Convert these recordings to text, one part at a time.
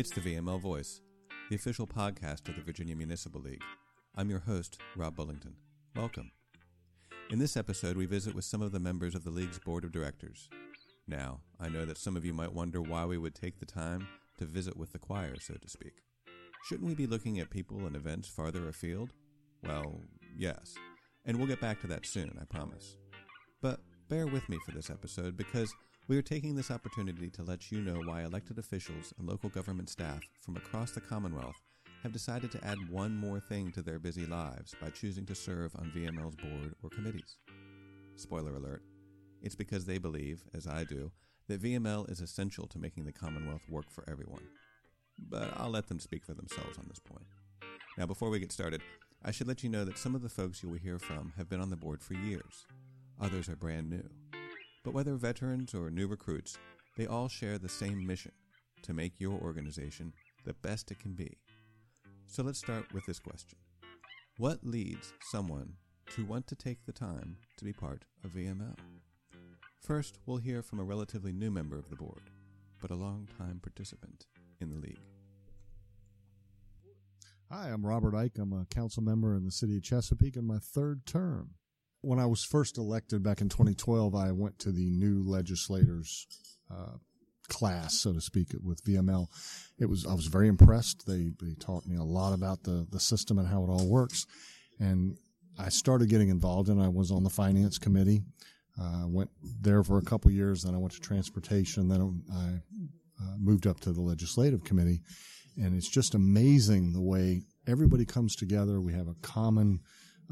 It's the VML Voice, the official podcast of the Virginia Municipal League. I'm your host, Rob Bullington. Welcome. In this episode, we visit with some of the members of the League's Board of Directors. Now, I know that some of you might wonder why we would take the time to visit with the choir, so to speak. Shouldn't we be looking at people and events farther afield? Well, yes. And we'll get back to that soon, I promise. But bear with me for this episode because we are taking this opportunity to let you know why elected officials and local government staff from across the Commonwealth have decided to add one more thing to their busy lives by choosing to serve on VML's board or committees. Spoiler alert, it's because they believe, as I do, that VML is essential to making the Commonwealth work for everyone. But I'll let them speak for themselves on this point. Now, before we get started, I should let you know that some of the folks you will hear from have been on the board for years. Others are brand new. But whether veterans or new recruits, they all share the same mission to make your organization the best it can be. So let's start with this question What leads someone to want to take the time to be part of VML? First, we'll hear from a relatively new member of the board, but a long-time participant in the league. Hi, I'm Robert Ike. I'm a council member in the city of Chesapeake in my third term. When I was first elected back in 2012, I went to the new legislators uh, class, so to speak, with VML. It was I was very impressed. They they taught me a lot about the the system and how it all works, and I started getting involved. And I was on the finance committee. Uh, went there for a couple years. Then I went to transportation. Then I uh, moved up to the legislative committee, and it's just amazing the way everybody comes together. We have a common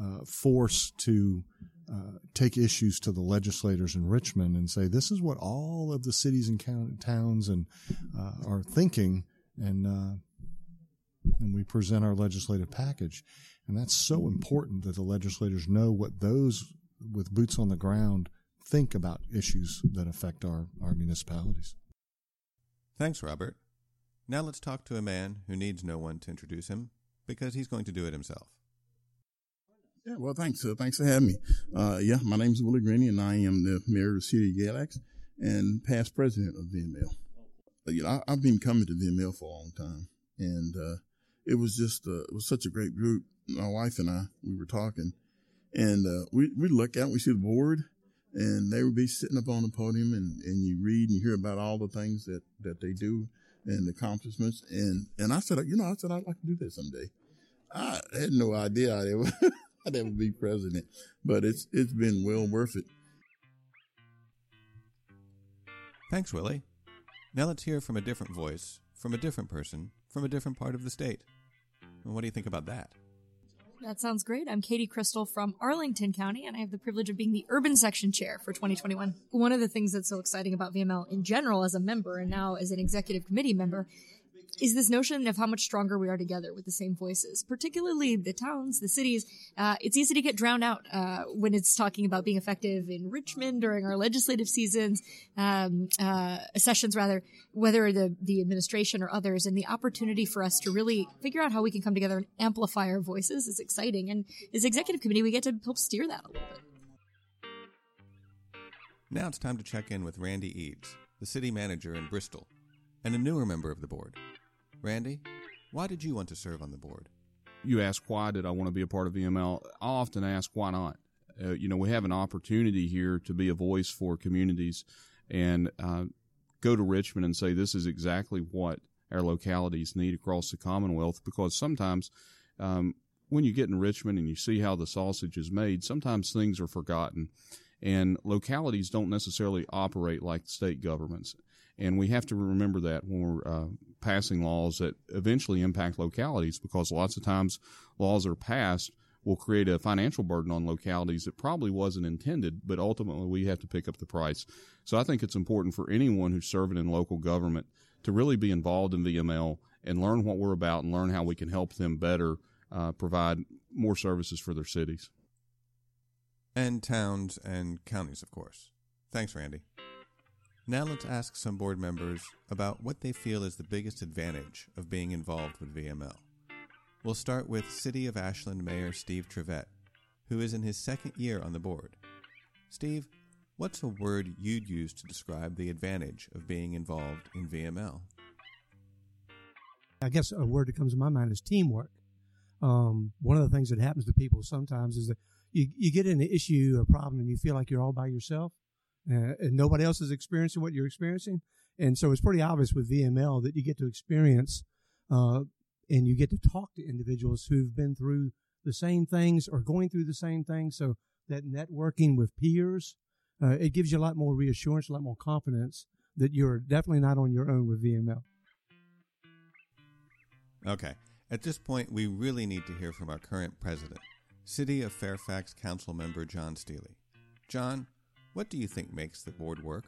uh, force to uh, take issues to the legislators in Richmond and say this is what all of the cities and count- towns and uh, are thinking, and uh, and we present our legislative package, and that's so important that the legislators know what those with boots on the ground think about issues that affect our, our municipalities. Thanks, Robert. Now let's talk to a man who needs no one to introduce him because he's going to do it himself. Yeah, well, thanks. Uh, thanks for having me. Uh, yeah, my name is Willie Greene, and I am the mayor of the city of Galax and past president of VML. Uh, you know, I, have been coming to VML for a long time, and uh, it was just uh, it was such a great group. My wife and I, we were talking, and uh, we we look out, we see the board, and they would be sitting up on the podium, and, and you read and hear about all the things that that they do and accomplishments, and and I said, you know, I said I'd like to do that someday. I had no idea I I'd ever be president, but it's it's been well worth it. Thanks, Willie. Now let's hear from a different voice, from a different person, from a different part of the state. And what do you think about that? That sounds great. I'm Katie Cristol from Arlington County, and I have the privilege of being the urban section chair for 2021. One of the things that's so exciting about VML in general as a member and now as an executive committee member is this notion of how much stronger we are together with the same voices, particularly the towns, the cities. Uh, it's easy to get drowned out uh, when it's talking about being effective in Richmond during our legislative seasons, um, uh, sessions rather, whether the the administration or others, and the opportunity for us to really figure out how we can come together and amplify our voices is exciting. And as executive committee, we get to help steer that a little bit. Now it's time to check in with Randy Eads, the city manager in Bristol, and a newer member of the board. Randy, why did you want to serve on the board? You ask why did I want to be a part of VML? I often ask why not. Uh, you know, we have an opportunity here to be a voice for communities and uh, go to Richmond and say this is exactly what our localities need across the Commonwealth because sometimes um, when you get in Richmond and you see how the sausage is made, sometimes things are forgotten. And localities don't necessarily operate like state governments. And we have to remember that when we're uh, passing laws that eventually impact localities because lots of times laws are passed will create a financial burden on localities that probably wasn't intended, but ultimately we have to pick up the price. So I think it's important for anyone who's serving in local government to really be involved in VML and learn what we're about and learn how we can help them better uh, provide more services for their cities. And towns and counties, of course. Thanks, Randy. Now let's ask some board members about what they feel is the biggest advantage of being involved with VML. We'll start with City of Ashland Mayor Steve Trivett, who is in his second year on the board. Steve, what's a word you'd use to describe the advantage of being involved in VML? I guess a word that comes to my mind is teamwork. Um, one of the things that happens to people sometimes is that you, you get in an issue, a problem, and you feel like you're all by yourself uh, and nobody else is experiencing what you're experiencing. And so it's pretty obvious with VML that you get to experience uh, and you get to talk to individuals who've been through the same things or going through the same things. So that networking with peers, uh, it gives you a lot more reassurance, a lot more confidence that you're definitely not on your own with VML. Okay. At this point, we really need to hear from our current president, City of Fairfax Council member Jon Stehle. Jon, what do you think makes the board work?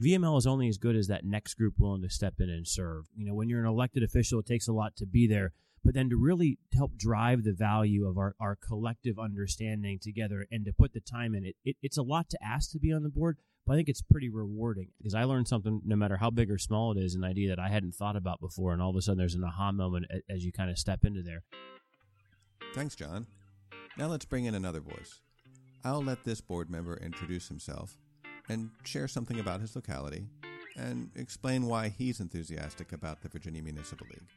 VML is only as good as that next group willing to step in and serve. You know, when you're an elected official, it takes a lot to be there, but then to really help drive the value of our, our collective understanding together and to put the time in it, it, it's a lot to ask to be on the board, but I think it's pretty rewarding because I learned something no matter how big or small it is, an idea that I hadn't thought about before, and all of a sudden there's an aha moment as you kind of step into there. Thanks, Jon. Now let's bring in another voice. I'll let this board member introduce himself and share something about his locality and explain why he's enthusiastic about the Virginia Municipal League.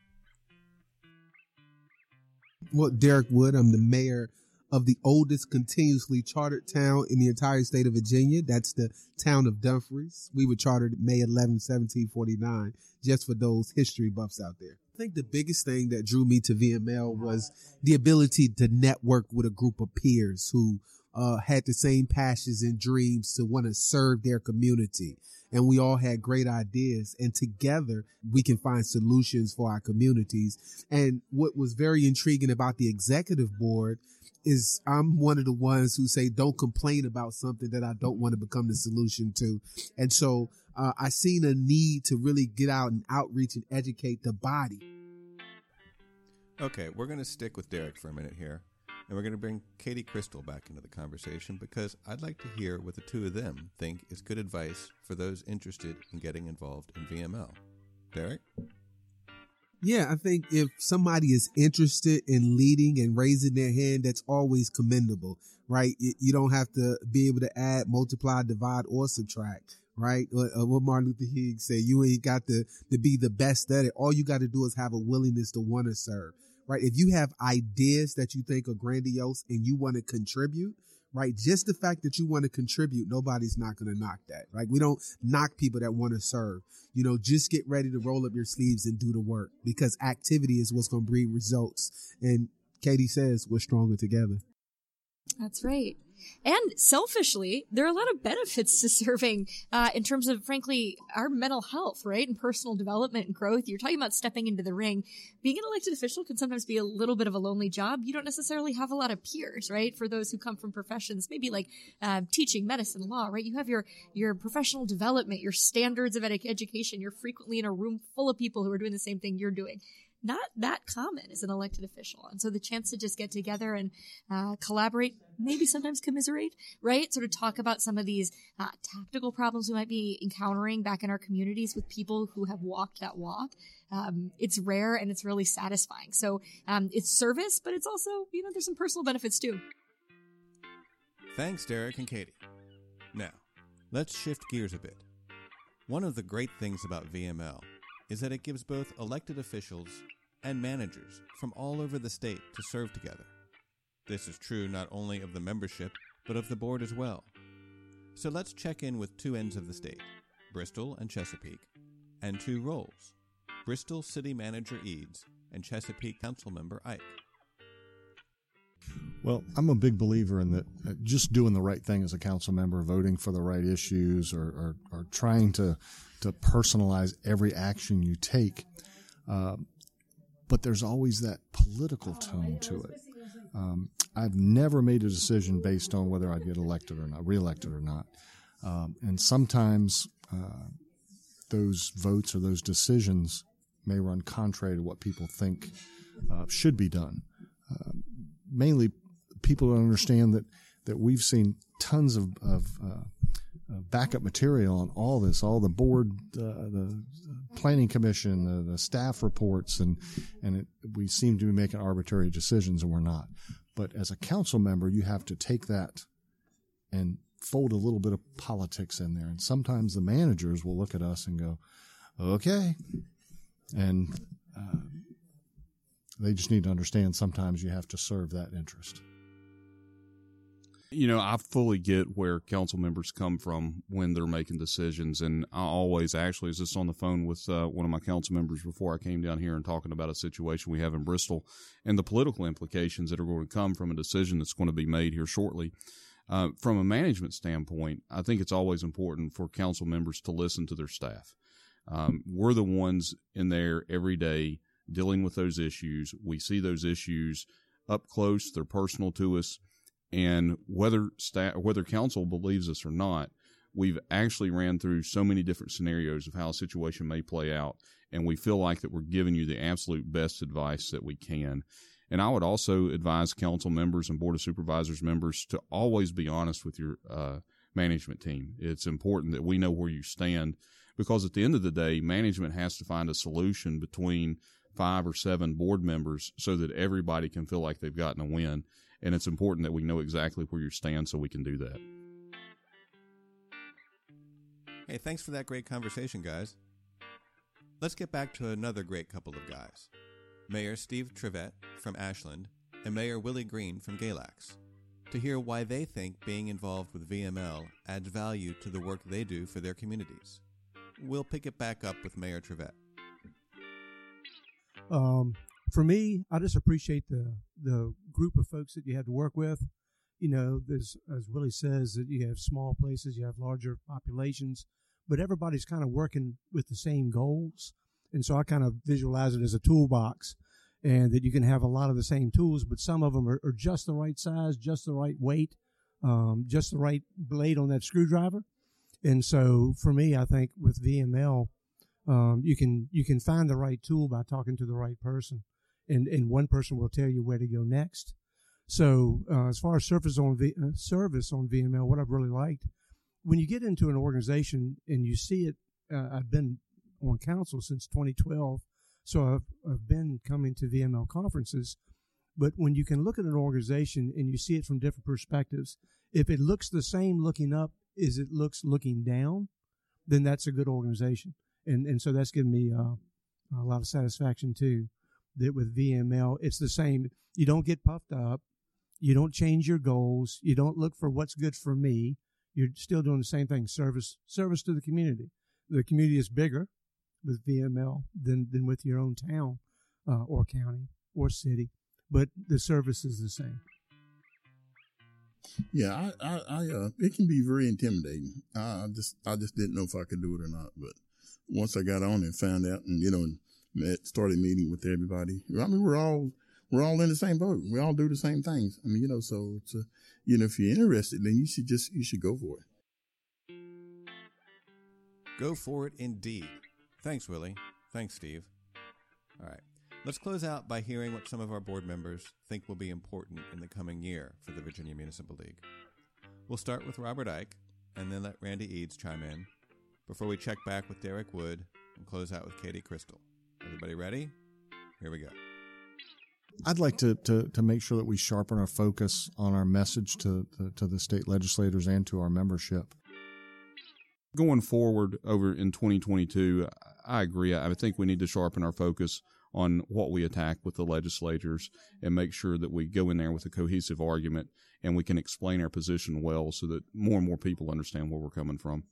Well, Derrick Wood, I'm the mayor of the oldest continuously chartered town in the entire state of Virginia. That's the town of Dumfries. We were chartered May 11, 1749, just for those history buffs out there. I think the biggest thing that drew me to VML was the ability to network with a group of peers who uh, had the same passions and dreams to want to serve their community. And we all had great ideas and together we can find solutions for our communities. And what was very intriguing about the executive board is I'm one of the ones who say, don't complain about something that I don't want to become the solution to. And so, uh, I seen a need to really get out and outreach and educate the body. Okay, we're going to stick with Derrick for a minute here. And we're going to bring Katie Cristol back into the conversation because I'd like to hear what the two of them think is good advice for those interested in getting involved in VML. Derrick? Yeah, I think if somebody is interested in leading and raising their hand, that's always commendable, right? You don't have to be able to add, multiply, divide, or subtract, right? Uh, what Martin Luther King said, you ain't got to, to be the best at it. All you got to do is have a willingness to want to serve right? If you have ideas that you think are grandiose and you want to contribute, right? Just the fact that you want to contribute, nobody's not going to knock that, right? We don't knock people that want to serve. You know, just get ready to roll up your sleeves and do the work because activity is what's going to breed results. And Katie says we're stronger together. That's right. And selfishly, there are a lot of benefits to serving uh, in terms of, frankly, our mental health, right? And personal development and growth. You're talking about stepping into the ring. Being an elected official can sometimes be a little bit of a lonely job. You don't necessarily have a lot of peers, right? For those who come from professions, maybe like uh, teaching, medicine, law, right? You have your your professional development, your standards of ed- education. You're frequently in a room full of people who are doing the same thing you're doing not that common as an elected official. And so the chance to just get together and uh, collaborate, maybe sometimes commiserate, right? Sort of talk about some of these uh, tactical problems we might be encountering back in our communities with people who have walked that walk. Um, it's rare and it's really satisfying. So um, it's service, but it's also, you know, there's some personal benefits too. Thanks, Derrick and Katie. Now, let's shift gears a bit. One of the great things about VML is that it gives both elected officials and managers from all over the state to serve together. This is true not only of the membership, but of the board as well. So let's check in with two ends of the state, Bristol and Chesapeake, and two roles, Bristol City Manager Eads and Chesapeake Council Member Ike. Well, I'm a big believer in that uh, just doing the right thing as a council member, voting for the right issues, or, or, or trying to to personalize every action you take. Uh, but there's always that political tone to it. Um, I've never made a decision based on whether I'd get elected or not, reelected or not. Um, and sometimes uh, those votes or those decisions may run contrary to what people think uh, should be done. Uh, mainly, people don't understand that that we've seen tons of, of uh, uh, backup material on all this, all the board, uh, the planning commission, the, the, staff reports, and and it, we seem to be making arbitrary decisions, and we're not. But as a council member, you have to take that and fold a little bit of politics in there. And sometimes the managers will look at us and go, okay. And uh, they just need to understand sometimes you have to serve that interest. You know, I fully get where council members come from when they're making decisions, and I always actually was just on the phone with uh, one of my council members before I came down here and talking about a situation we have in Bristol and the political implications that are going to come from a decision that's going to be made here shortly. Uh, from a management standpoint, I think it's always important for council members to listen to their staff. Um, we're the ones in there every day dealing with those issues. We see those issues up close; they're personal to us and whether whether council believes us or not, we've actually ran through so many different scenarios of how a situation may play out, and we feel like that we're giving you the absolute best advice that we can. And I would also advise council members and board of supervisors members to always be honest with your uh, management team. It's important that we know where you stand because at the end of the day, management has to find a solution between five or seven board members so that everybody can feel like they've gotten a win and it's important that we know exactly where you stand so we can do that. Hey, thanks for that great conversation, guys. Let's get back to another great couple of guys Mayor Steve Trivett from Ashland and Mayor Willie Greene from Galax to hear why they think being involved with VML adds value to the work they do for their communities. We'll pick it back up with Mayor Trivett. Um, for me, I just appreciate the the group of folks that you have to work with. You know, there's as Willie says that you have small places, you have larger populations, but everybody's kind of working with the same goals. And so I kind of visualize it as a toolbox, and that you can have a lot of the same tools, but some of them are, are just the right size, just the right weight, um, just the right blade on that screwdriver. And so for me, I think with VML, um, you can you can find the right tool by talking to the right person and, and one person will tell you where to go next. So uh, as far as service on v, uh, service on VML, what I've really liked when you get into an organization and you see it, uh, I've been on council since 2012, so I've, I've been coming to VML conferences. But when you can look at an organization and you see it from different perspectives, if it looks the same looking up as it looks looking down, then that's a good organization. And and so that's given me uh, a lot of satisfaction too that with VML, it's the same. You don't get puffed up. You don't change your goals. You don't look for what's good for me. You're still doing the same thing. Service, service to the community. The community is bigger with VML than, than with your own town, uh, or county or city, but the service is the same. Yeah, I, I, I uh, it can be very intimidating. I just, I just didn't know if I could do it or not. But once I got on and found out, and you know, and met, started meeting with everybody. I mean, we're all we're all in the same boat. We all do the same things. I mean, you know, so it's a, you know, if you're interested, then you should just you should go for it. Go for it indeed. Thanks, Willie. Thanks, Steve. All right. Let's close out by hearing what some of our board members think will be important in the coming year for the Virginia Municipal League. We'll start with Robert Ike and then let Randy Eads chime in before we check back with Derrick Wood and close out with Katie Cristol. Everybody ready? Here we go. I'd like to, to, to make sure that we sharpen our focus on our message to, to, to the state legislators and to our membership. Going forward over in 2022, I agree. I think we need to sharpen our focus on what we attack with the legislators and make sure that we go in there with a cohesive argument and we can explain our position well so that more and more people understand where we're coming from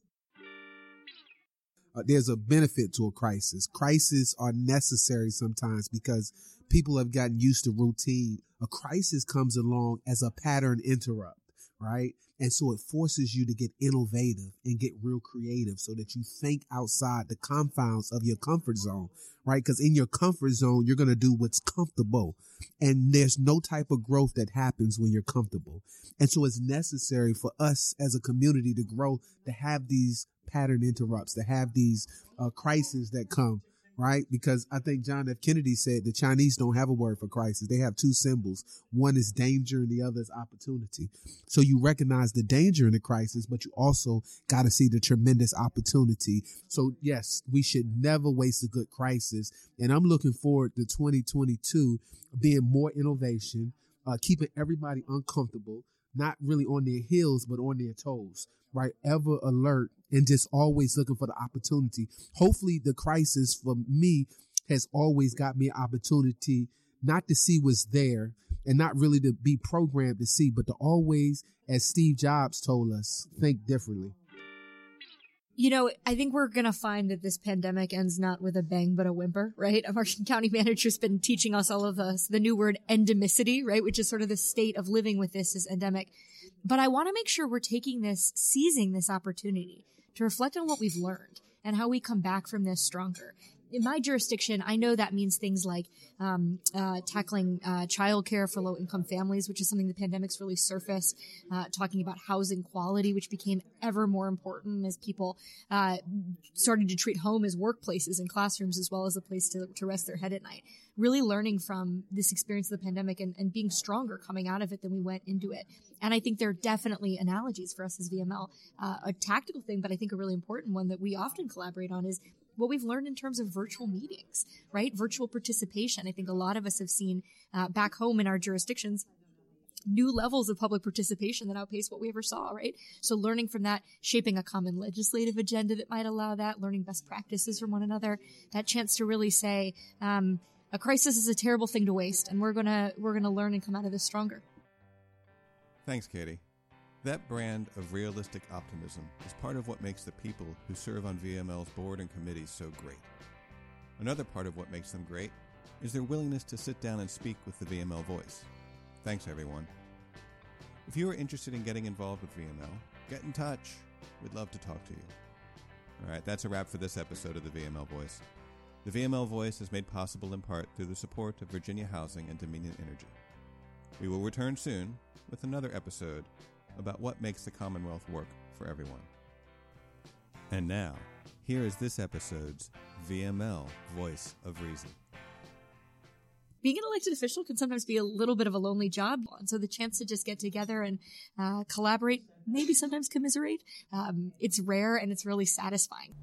uh, there's a benefit to a crisis. Crises are necessary sometimes because people have gotten used to routine. A crisis comes along as a pattern interrupt, right? And so it forces you to get innovative and get real creative so that you think outside the confines of your comfort zone, right? Because in your comfort zone, you're going to do what's comfortable. And there's no type of growth that happens when you're comfortable. And so it's necessary for us as a community to grow, to have these pattern interrupts, to have these uh, crises that come, right? Because I think John F. Kennedy said the Chinese don't have a word for crisis. They have two symbols. One is danger and the other is opportunity. So you recognize the danger in the crisis, but you also got to see the tremendous opportunity. So yes, we should never waste a good crisis. And I'm looking forward to 2022 being more innovation, uh, keeping everybody uncomfortable, not really on their heels, but on their toes, right? Ever alert and just always looking for the opportunity. Hopefully the crisis for me has always got me an opportunity not to see what's there and not really to be programmed to see, but to always, as Steve Jobs told us, think differently. You know, I think we're going to find that this pandemic ends not with a bang, but a whimper, right? Of our county manager's been teaching us all of us the new word endemicity, right? Which is sort of the state of living with this, this endemic. But I want to make sure we're taking this, seizing this opportunity to reflect on what we've learned and how we come back from this stronger in my jurisdiction, I know that means things like um, uh, tackling uh, childcare for low income families, which is something the pandemic's really surfaced. Uh, talking about housing quality, which became ever more important as people uh, started to treat home as workplaces and classrooms as well as a place to, to rest their head at night. Really learning from this experience of the pandemic and, and being stronger coming out of it than we went into it. And I think there are definitely analogies for us as VML. Uh, a tactical thing, but I think a really important one that we often collaborate on is what we've learned in terms of virtual meetings, right? Virtual participation. I think a lot of us have seen uh, back home in our jurisdictions new levels of public participation that outpace what we ever saw, right? So learning from that, shaping a common legislative agenda that might allow that, learning best practices from one another, that chance to really say, um, a crisis is a terrible thing to waste, and we're gonna we're gonna learn and come out of this stronger. Thanks, Katie. That brand of realistic optimism is part of what makes the people who serve on VML's board and committees so great. Another part of what makes them great is their willingness to sit down and speak with the VML voice. Thanks, everyone. If you are interested in getting involved with VML, get in touch. We'd love to talk to you. All right, that's a wrap for this episode of the VML Voice. The VML Voice is made possible in part through the support of Virginia Housing and Dominion Energy. We will return soon with another episode about what makes the Commonwealth work for everyone. And now, here is this episode's VML Voice of Reason. Being an elected official can sometimes be a little bit of a lonely job. And so the chance to just get together and uh, collaborate, maybe sometimes commiserate, um, it's rare and it's really satisfying.